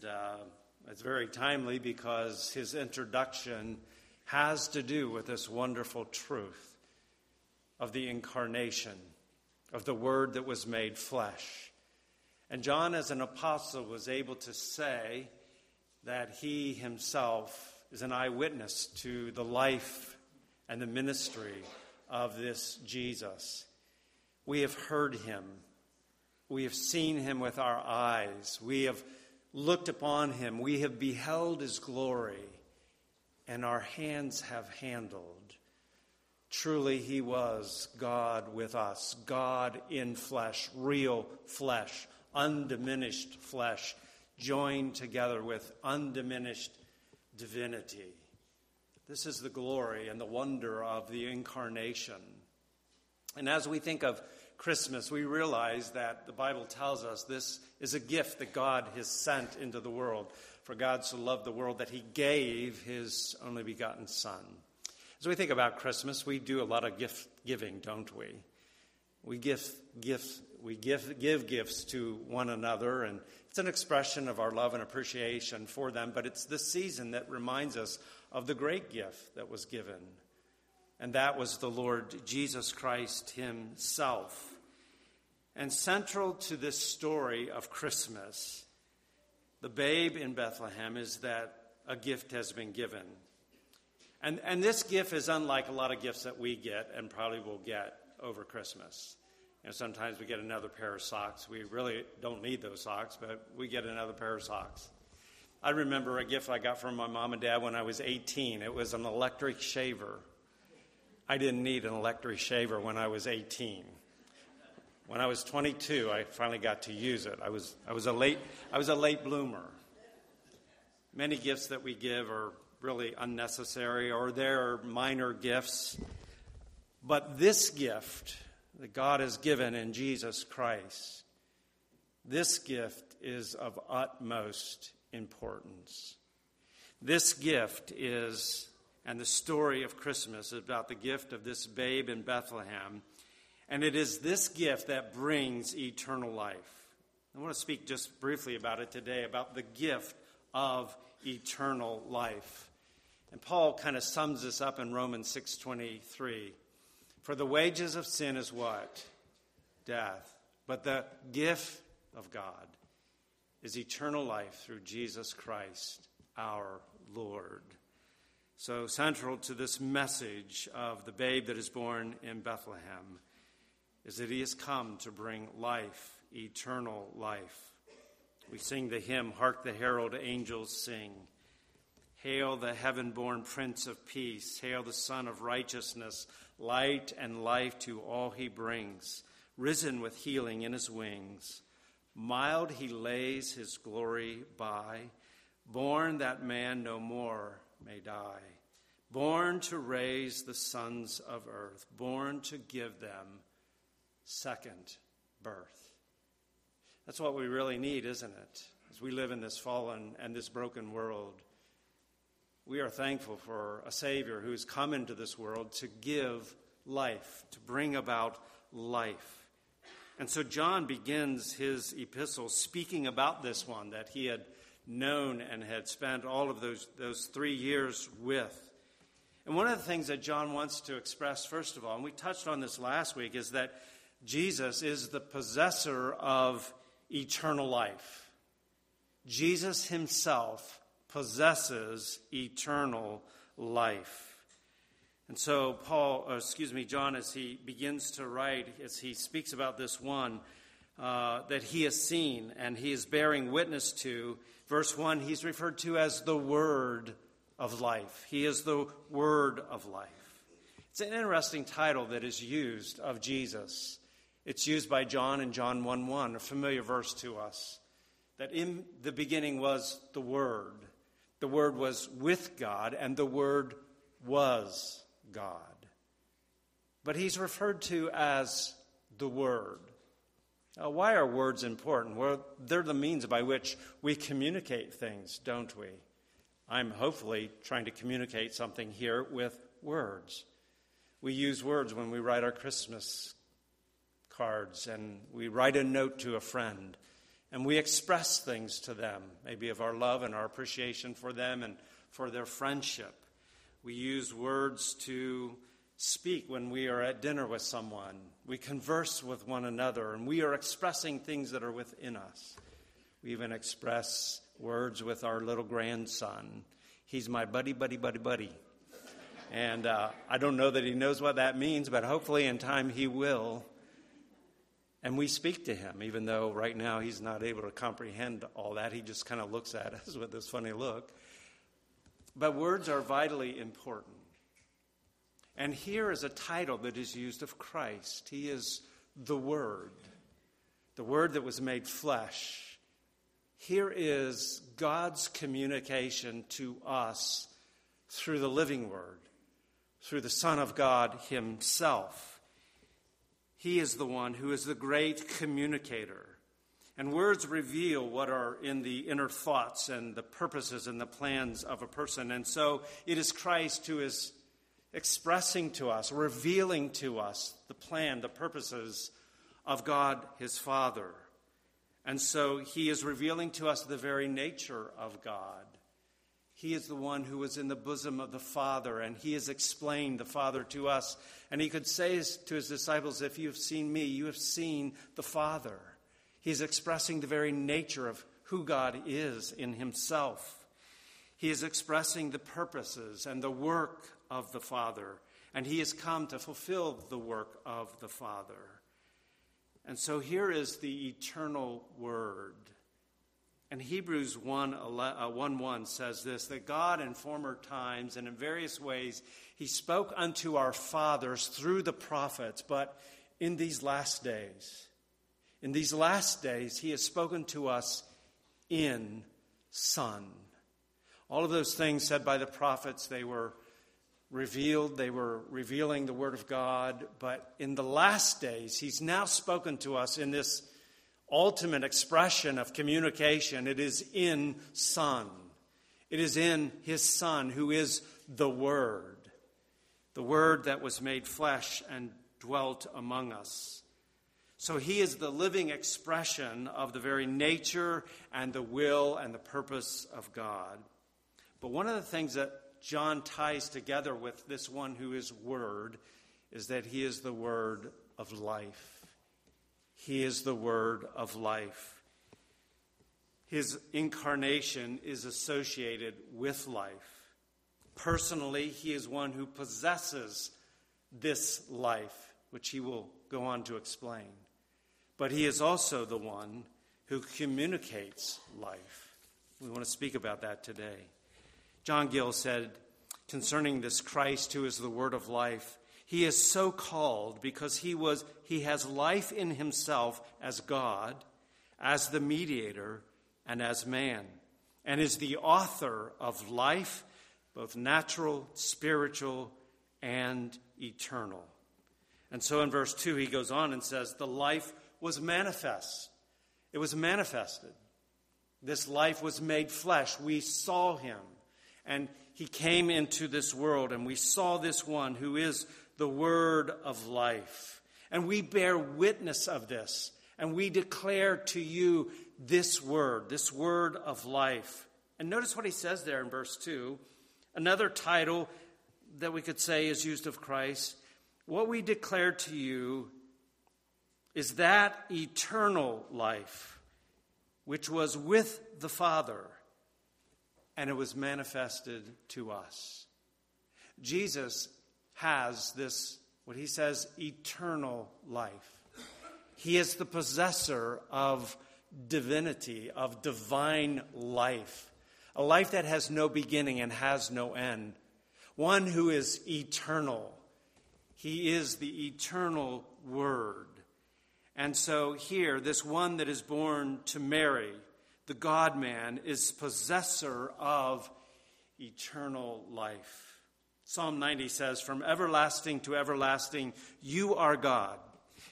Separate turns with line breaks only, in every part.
And uh, it's very timely because his introduction has to do with this wonderful truth of the incarnation, of the Word that was made flesh. And John, as an apostle, was able to say that he himself is an eyewitness to the life and the ministry of this Jesus. We have heard him. We have seen him with our eyes. We have looked upon him. We have beheld his glory, and our hands have handled. Truly, he was God with us, God in flesh, real flesh, undiminished flesh, joined together with undiminished divinity. This is the glory and the wonder of the incarnation. And as we think of Christmas, we realize that the Bible tells us this is a gift that God has sent into the world. For God so loved the world that he gave his only begotten Son. As we think about Christmas, we do a lot of gift giving, don't we? We give gifts, we give, give gifts to one another, and it's an expression of our love and appreciation for them, but it's this season that reminds us of the great gift that was given. And that was the Lord Jesus Christ Himself. And central to this story of Christmas, the babe in Bethlehem, is that a gift has been given. And, and this gift is unlike a lot of gifts that we get and probably will get over Christmas. You know, sometimes we get another pair of socks. We really don't need those socks, but we get another pair of socks. I remember a gift I got from my mom and dad when I was 18. It was an electric shaver. I didn't need an electric shaver when I was 18. When I was 22, I finally got to use it. I was, I was, a, late, I was a late bloomer. Many gifts that we give are really unnecessary or they're minor gifts. But this gift that God has given in Jesus Christ, this gift is of utmost importance. This gift is, and the story of Christmas is about the gift of this babe in Bethlehem. And it is this gift that brings eternal life. I want to speak just briefly about it today, about the gift of eternal life. And Paul kind of sums this up in Romans 6:23. For the wages of sin is what? Death. But the gift of God is eternal life through Jesus Christ our Lord. So, central to this message of the babe that is born in Bethlehem is that he has come to bring life, eternal life. We sing the hymn, Hark the Herald Angels Sing. Hail the heaven born Prince of Peace. Hail the Sun of Righteousness, light and life to all he brings, risen with healing in his wings. Mild he lays his glory by, born that man no more may die, born to raise the sons of earth, born to give them second birth. That's what we really need, isn't it? As we live in this fallen and this broken world, we are thankful for a Savior who's come into this world to give life, to bring about life. And so John begins his epistle speaking about this one that he had known and had spent all of those, those three years with. And one of the things that John wants to express, first of all, and we touched on this last week, is that Jesus is the possessor of eternal life. Jesus himself possesses eternal life. And so, Paul, uh, excuse me, John, as he begins to write, as he speaks about this one uh, that he has seen and he is bearing witness to, verse 1, he's referred to as the Word of life. He is the Word of life. It's an interesting title that is used of Jesus. It's used by John in John 1 1, a familiar verse to us. That in the beginning was the Word. The Word was with God, and the Word was God. But he's referred to as the Word. Now, why are words important? Well, they're the means by which we communicate things, don't we? I'm hopefully trying to communicate something here with words. We use words when we write our Christmas cards and we write a note to a friend and we express things to them, maybe of our love and our appreciation for them and for their friendship. We use words to speak when we are at dinner with someone. We converse with one another, and we are expressing things that are within us. We even express words with our little grandson. He's my buddy, buddy, buddy, buddy. And uh, I don't know that he knows what that means, but hopefully in time he will. And we speak to him, even though right now he's not able to comprehend all that. He just kind of looks at us with this funny look. But words are vitally important. And here is a title that is used of Christ He is the Word, the Word that was made flesh. Here is God's communication to us through the living Word, through the Son of God Himself. He is the one who is the great communicator. And words reveal what are in the inner thoughts and the purposes and the plans of a person. And so it is Christ who is expressing to us, revealing to us the plan, the purposes of God his Father. And so he is revealing to us the very nature of God. He is the one who was in the bosom of the Father, and he has explained the Father to us. And he could say to his disciples, If you have seen me, you have seen the Father. He's expressing the very nature of who God is in himself. He is expressing the purposes and the work of the Father, and he has come to fulfill the work of the Father. And so here is the eternal word. And Hebrews 1 uh, 1, 1 says this that God in former times and in various ways he spoke unto our fathers through the prophets, but in these last days, in these last days, he has spoken to us in Son. All of those things said by the prophets, they were revealed, they were revealing the Word of God. But in the last days, He's now spoken to us in this ultimate expression of communication. It is in Son. It is in His Son, who is the Word, the Word that was made flesh and dwelt among us. So he is the living expression of the very nature and the will and the purpose of God. But one of the things that John ties together with this one who is Word is that he is the Word of life. He is the Word of life. His incarnation is associated with life. Personally, he is one who possesses this life, which he will go on to explain. But he is also the one who communicates life. We want to speak about that today. John Gill said concerning this Christ who is the word of life, he is so called because he was he has life in himself as God, as the mediator, and as man, and is the author of life, both natural, spiritual, and eternal. And so in verse 2 he goes on and says, "The life was manifest. It was manifested. This life was made flesh. We saw him and he came into this world, and we saw this one who is the word of life. And we bear witness of this, and we declare to you this word, this word of life. And notice what he says there in verse 2. Another title that we could say is used of Christ. What we declare to you is that eternal life which was with the Father and it was manifested to us. Jesus has this, what he says, eternal life. He is the possessor of divinity, of divine life, a life that has no beginning and has no end, one who is eternal. He is the eternal Word. And so here, this one that is born to Mary, the God man, is possessor of eternal life. Psalm 90 says, From everlasting to everlasting, you are God.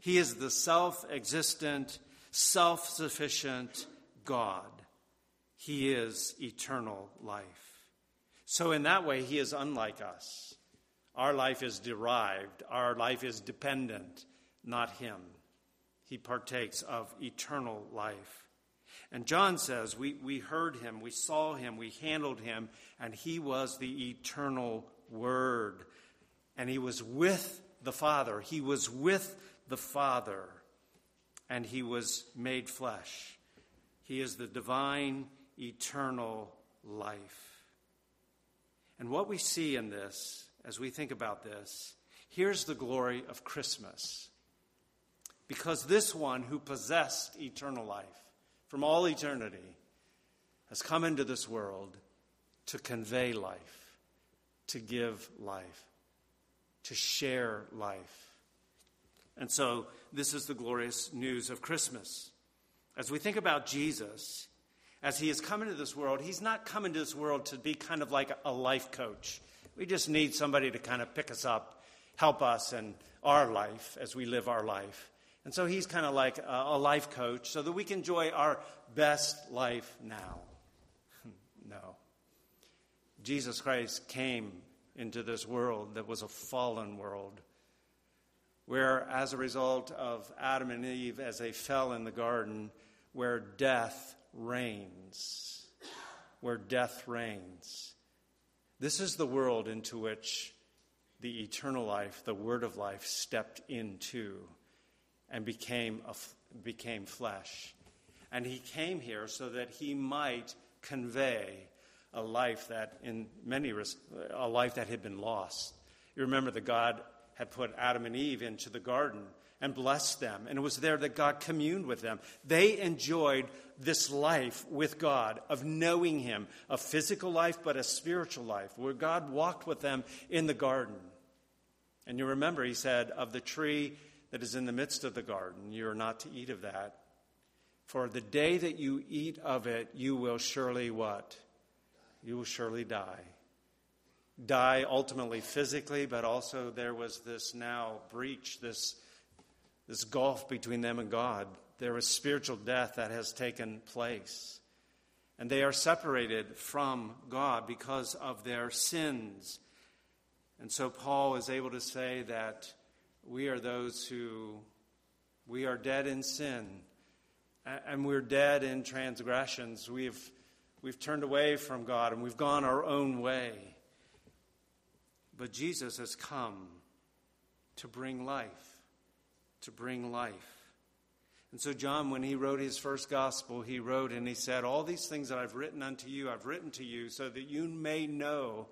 He is the self existent, self sufficient God. He is eternal life. So, in that way, He is unlike us. Our life is derived, our life is dependent, not Him. He partakes of eternal life. And John says, we, we heard him, we saw him, we handled him, and he was the eternal Word. And he was with the Father. He was with the Father, and he was made flesh. He is the divine, eternal life. And what we see in this, as we think about this, here's the glory of Christmas. Because this one who possessed eternal life from all eternity has come into this world to convey life, to give life, to share life. And so, this is the glorious news of Christmas. As we think about Jesus, as he has come into this world, he's not come into this world to be kind of like a life coach. We just need somebody to kind of pick us up, help us in our life as we live our life. And so he's kind of like a, life coach so that we can enjoy our best life now. Jesus Christ came into this world that was a fallen world, where, as a result of Adam and Eve, as they fell in the garden, where death reigns. Where death reigns. This is the world into which the eternal life, the word of life, stepped into and became, a, became flesh. And he came here so that he might convey a life that, in many a life that had been lost. You remember that God had put Adam and Eve into the garden and blessed them, and it was there that God communed with them. They enjoyed this life with God of knowing Him, a physical life, but a spiritual life, where God walked with them in the garden. And you remember, He said, of the tree that is in the midst of the garden. You are not to eat of that. For the day that you eat of it, you will surely what? You will surely die. Die ultimately physically, but also there was this now breach, this, this gulf between them and God. There was spiritual death that has taken place. And they are separated from God because of their sins. And so Paul is able to say that we are those who we are dead in sin and we're dead in transgressions. We've, we've turned away from God and we've gone our own way. But Jesus has come to bring life, to bring life. And so, John, when he wrote his first gospel, he wrote and he said, All these things that I've written unto you, I've written to you so that you may know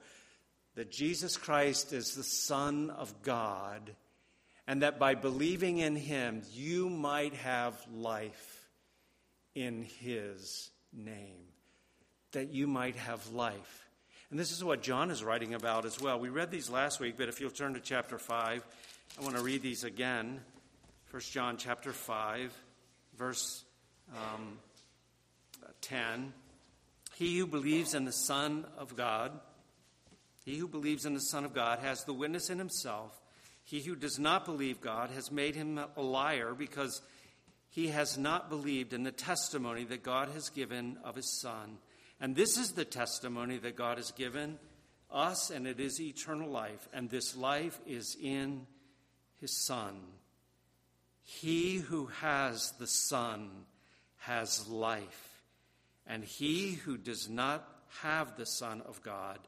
that Jesus Christ is the Son of God and that by believing in him, you might have life in his name. That you might have life. And this is what John is writing about as well. We read these last week, but if you'll turn to chapter 5, I want to read these again. 1 John chapter 5, verse um, 10. He who believes in the Son of God, he who believes in the Son of God has the witness in himself. He who does not believe God has made him a liar because he has not believed in the testimony that God has given of his Son. And this is the testimony that God has given us, and it is eternal life. And this life is in his Son. He who has the Son has life, and he who does not have the Son of God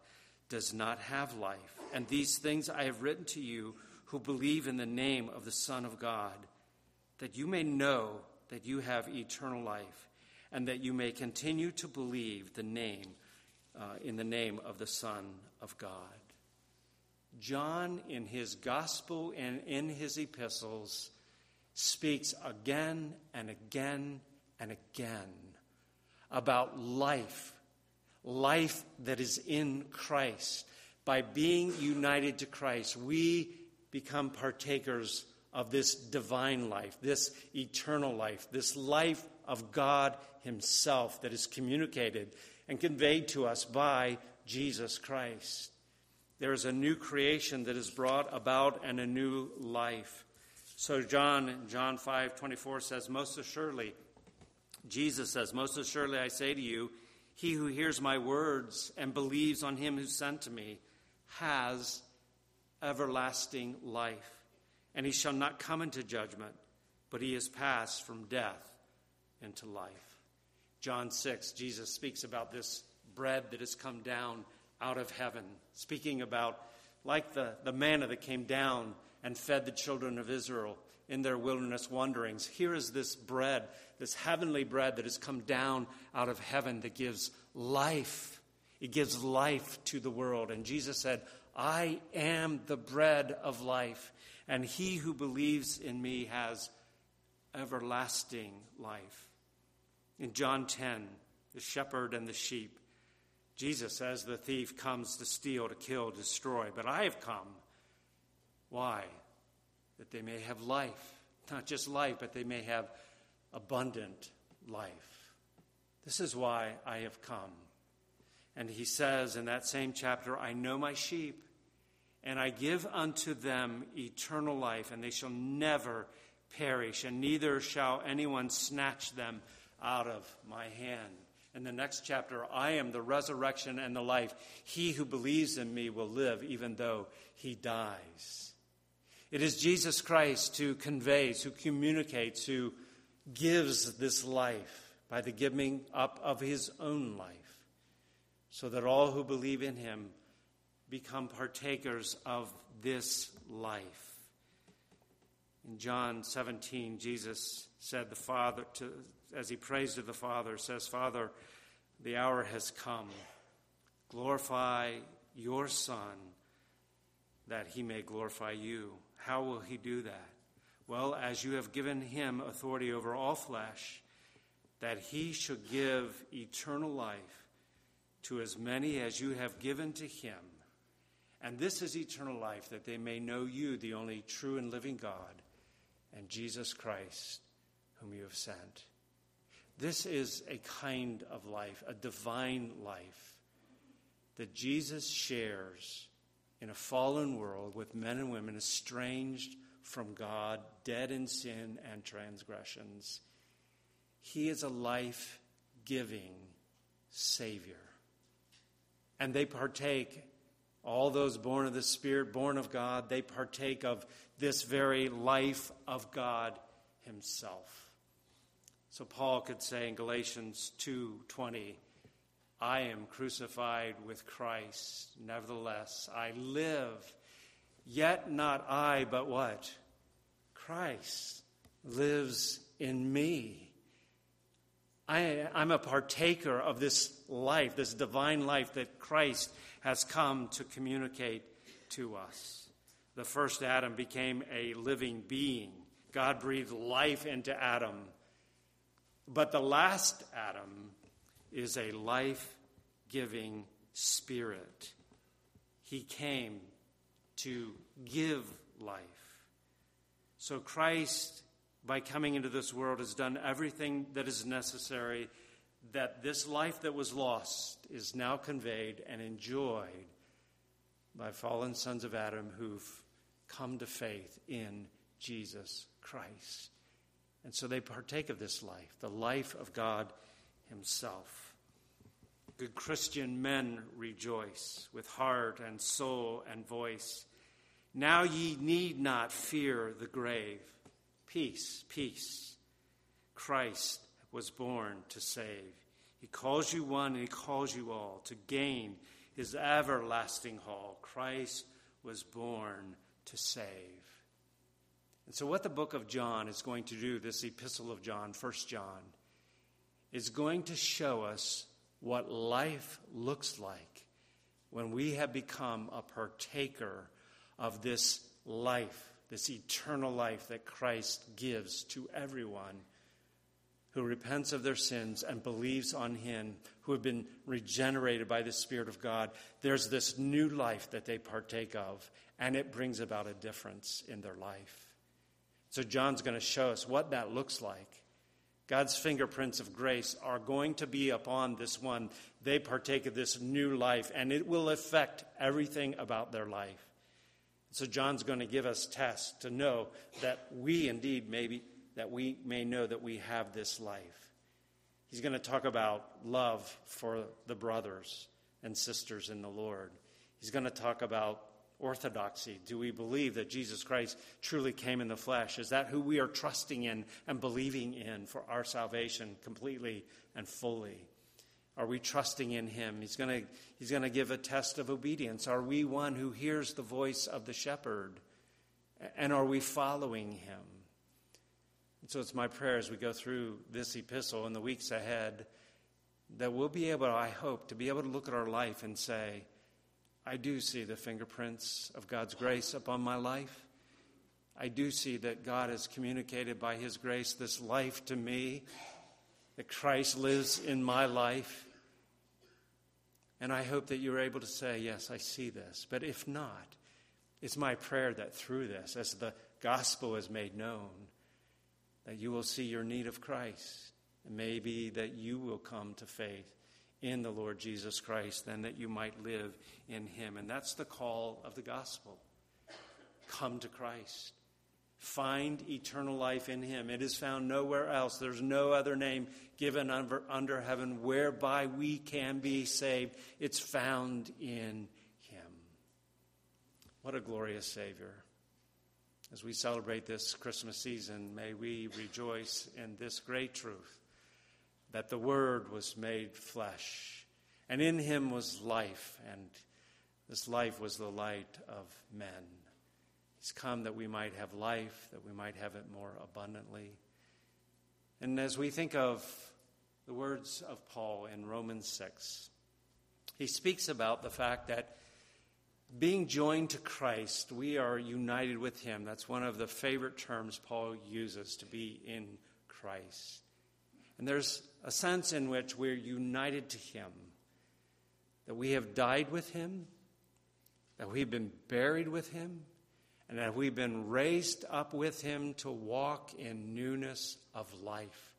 does not have life. And these things I have written to you who believe in the name of the Son of God, that you may know that you have eternal life, and that you may continue to believe the name uh, in the name of the Son of God. John, in his gospel and in his epistles, speaks again and again and again about life, life that is in Christ. By being united to Christ, we become partakers of this divine life, this eternal life, this life of God Himself that is communicated and conveyed to us by Jesus Christ. There is a new creation that is brought about and a new life. So John John 5 24 says, Most assuredly, Jesus says, Most assuredly I say to you, he who hears my words and believes on him who sent me has everlasting life, and he shall not come into judgment, but he is passed from death into life. John 6, Jesus speaks about this bread that has come down out of heaven, speaking about like the, the manna that came down and fed the children of Israel in their wilderness wanderings. Here is this bread, this heavenly bread that has come down out of heaven that gives life. It gives life to the world. And Jesus said, I am the bread of life, and he who believes in me has everlasting life. In John 10, the shepherd and the sheep, Jesus says the thief comes to steal, to kill, destroy, but I have come. Why? That they may have life. Not just life, but they may have abundant life. This is why I have come. And he says in that same chapter, I know my sheep, and I give unto them eternal life, and they shall never perish, and neither shall anyone snatch them out of my hand. In the next chapter, I am the resurrection and the life. He who believes in me will live even though he dies. It is Jesus Christ who conveys, who communicates, who gives this life by the giving up of his own life, so that all who believe in him become partakers of this life. In John 17, Jesus said, The Father, to, as he prays to the Father, says, Father, the hour has come. Glorify your Son, that he may glorify you. How will he do that? Well, as you have given him authority over all flesh, that he should give eternal life to as many as you have given to him. And this is eternal life, that they may know you, the only true and living God, and Jesus Christ, whom you have sent. This is a kind of life, a divine life, that Jesus shares in a fallen world with men and women estranged from God, dead in sin and transgressions. He is a life giving Savior. And they partake, all those born of the Spirit, born of God, they partake of this very life of God Himself. So Paul could say in Galatians 2:20, I am crucified with Christ. Nevertheless, I live Yet not I, but what? Christ lives in me. I, am a partaker of this life, this divine life that Christ has come to communicate to us. The first Adam became a living being. God breathed life into Adam. But the last Adam is a life giving spirit. He came to give life. So Christ, by coming into this world, has done everything that is necessary that this life that was lost is now conveyed and enjoyed by fallen sons of Adam who've come to faith in Jesus Christ. And so they partake of this life, the life of God Himself. Good Christian men rejoice with heart and soul and voice. Now ye need not fear the grave. Peace, peace. Christ was born to save. He calls you one and he calls you all to gain his everlasting hall. Christ was born to save. And so, what the book of John is going to do, this epistle of John, First John, is going to show us what life looks like when we have become a partaker of this life, this eternal life that Christ gives to everyone who repents of their sins and believes on Him, who have been regenerated by the Spirit of God. There's this new life that they partake of, and it brings about a difference in their life. So, John's going to show us what that looks like. God's fingerprints of grace are going to be upon this one. They partake of this new life, and it will affect everything about their life. So John's going to give us tests to know that we indeed maybe that we may know that we have this life. He's going to talk about love for the brothers and sisters in the Lord. He's going to talk about orthodoxy? Do we believe that Jesus Christ truly came in the flesh? Is that who we are trusting in and believing in for our salvation completely and fully? Are we trusting in him? He's going to he's going to give a test of obedience. Are we one who hears the voice of the shepherd? And are we following him? And so it's my prayer as we go through this epistle in the weeks ahead that we'll be able, I hope, to be able to look at our life and say, I do see the fingerprints of God's grace upon my life. I do see that God has communicated by His grace this life to me, that Christ lives in my life. And I hope that you're able to say, Yes, I see this. But if not, it's my prayer that through this, as the gospel is made known, that you will see your need of Christ. And maybe that you will come to faith in the Lord Jesus Christ, then that you might live in him. And that's the call of the gospel. Come to Christ. Find eternal life in him. It is found nowhere else. There's no other name given under, under heaven whereby we can be saved. It's found in him. What a glorious Savior. As we celebrate this Christmas season, may we rejoice in this great truth that the Word was made flesh, and in him was life, and this life was the light of men. He's come that we might have life, that we might have it more abundantly. And as we think of the words of Paul in Romans 6, he speaks about the fact that being joined to Christ, we are united with him. That's one of the favorite terms Paul uses to be in Christ. And there's a sense in which we're united to Him, that we have died with Him, that we've been buried with Him, and that we've been raised up with Him to walk in newness of life.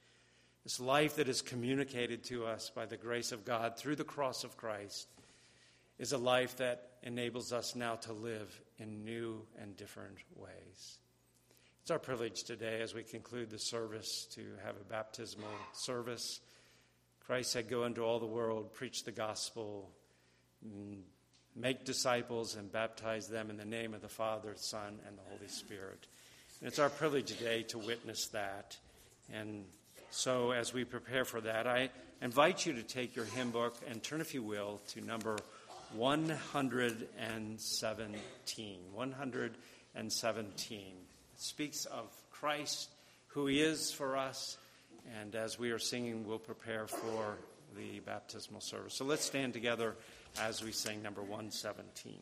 This life that is communicated to us by the grace of God through the cross of Christ is a life that enables us now to live in new and different ways. It's our privilege today as we conclude the service to have a baptismal service. Christ said, Go into all the world, preach the gospel, make disciples, and baptize them in the name of the Father, Son, and the Holy Spirit. And it's our privilege today to witness that. And so, as we prepare for that, I invite you to take your hymn book and turn, if you will, to number 117. 117 speaks of Christ, who he is for us. And as we are singing, we'll prepare for the baptismal service. So let's stand together as we sing number 117.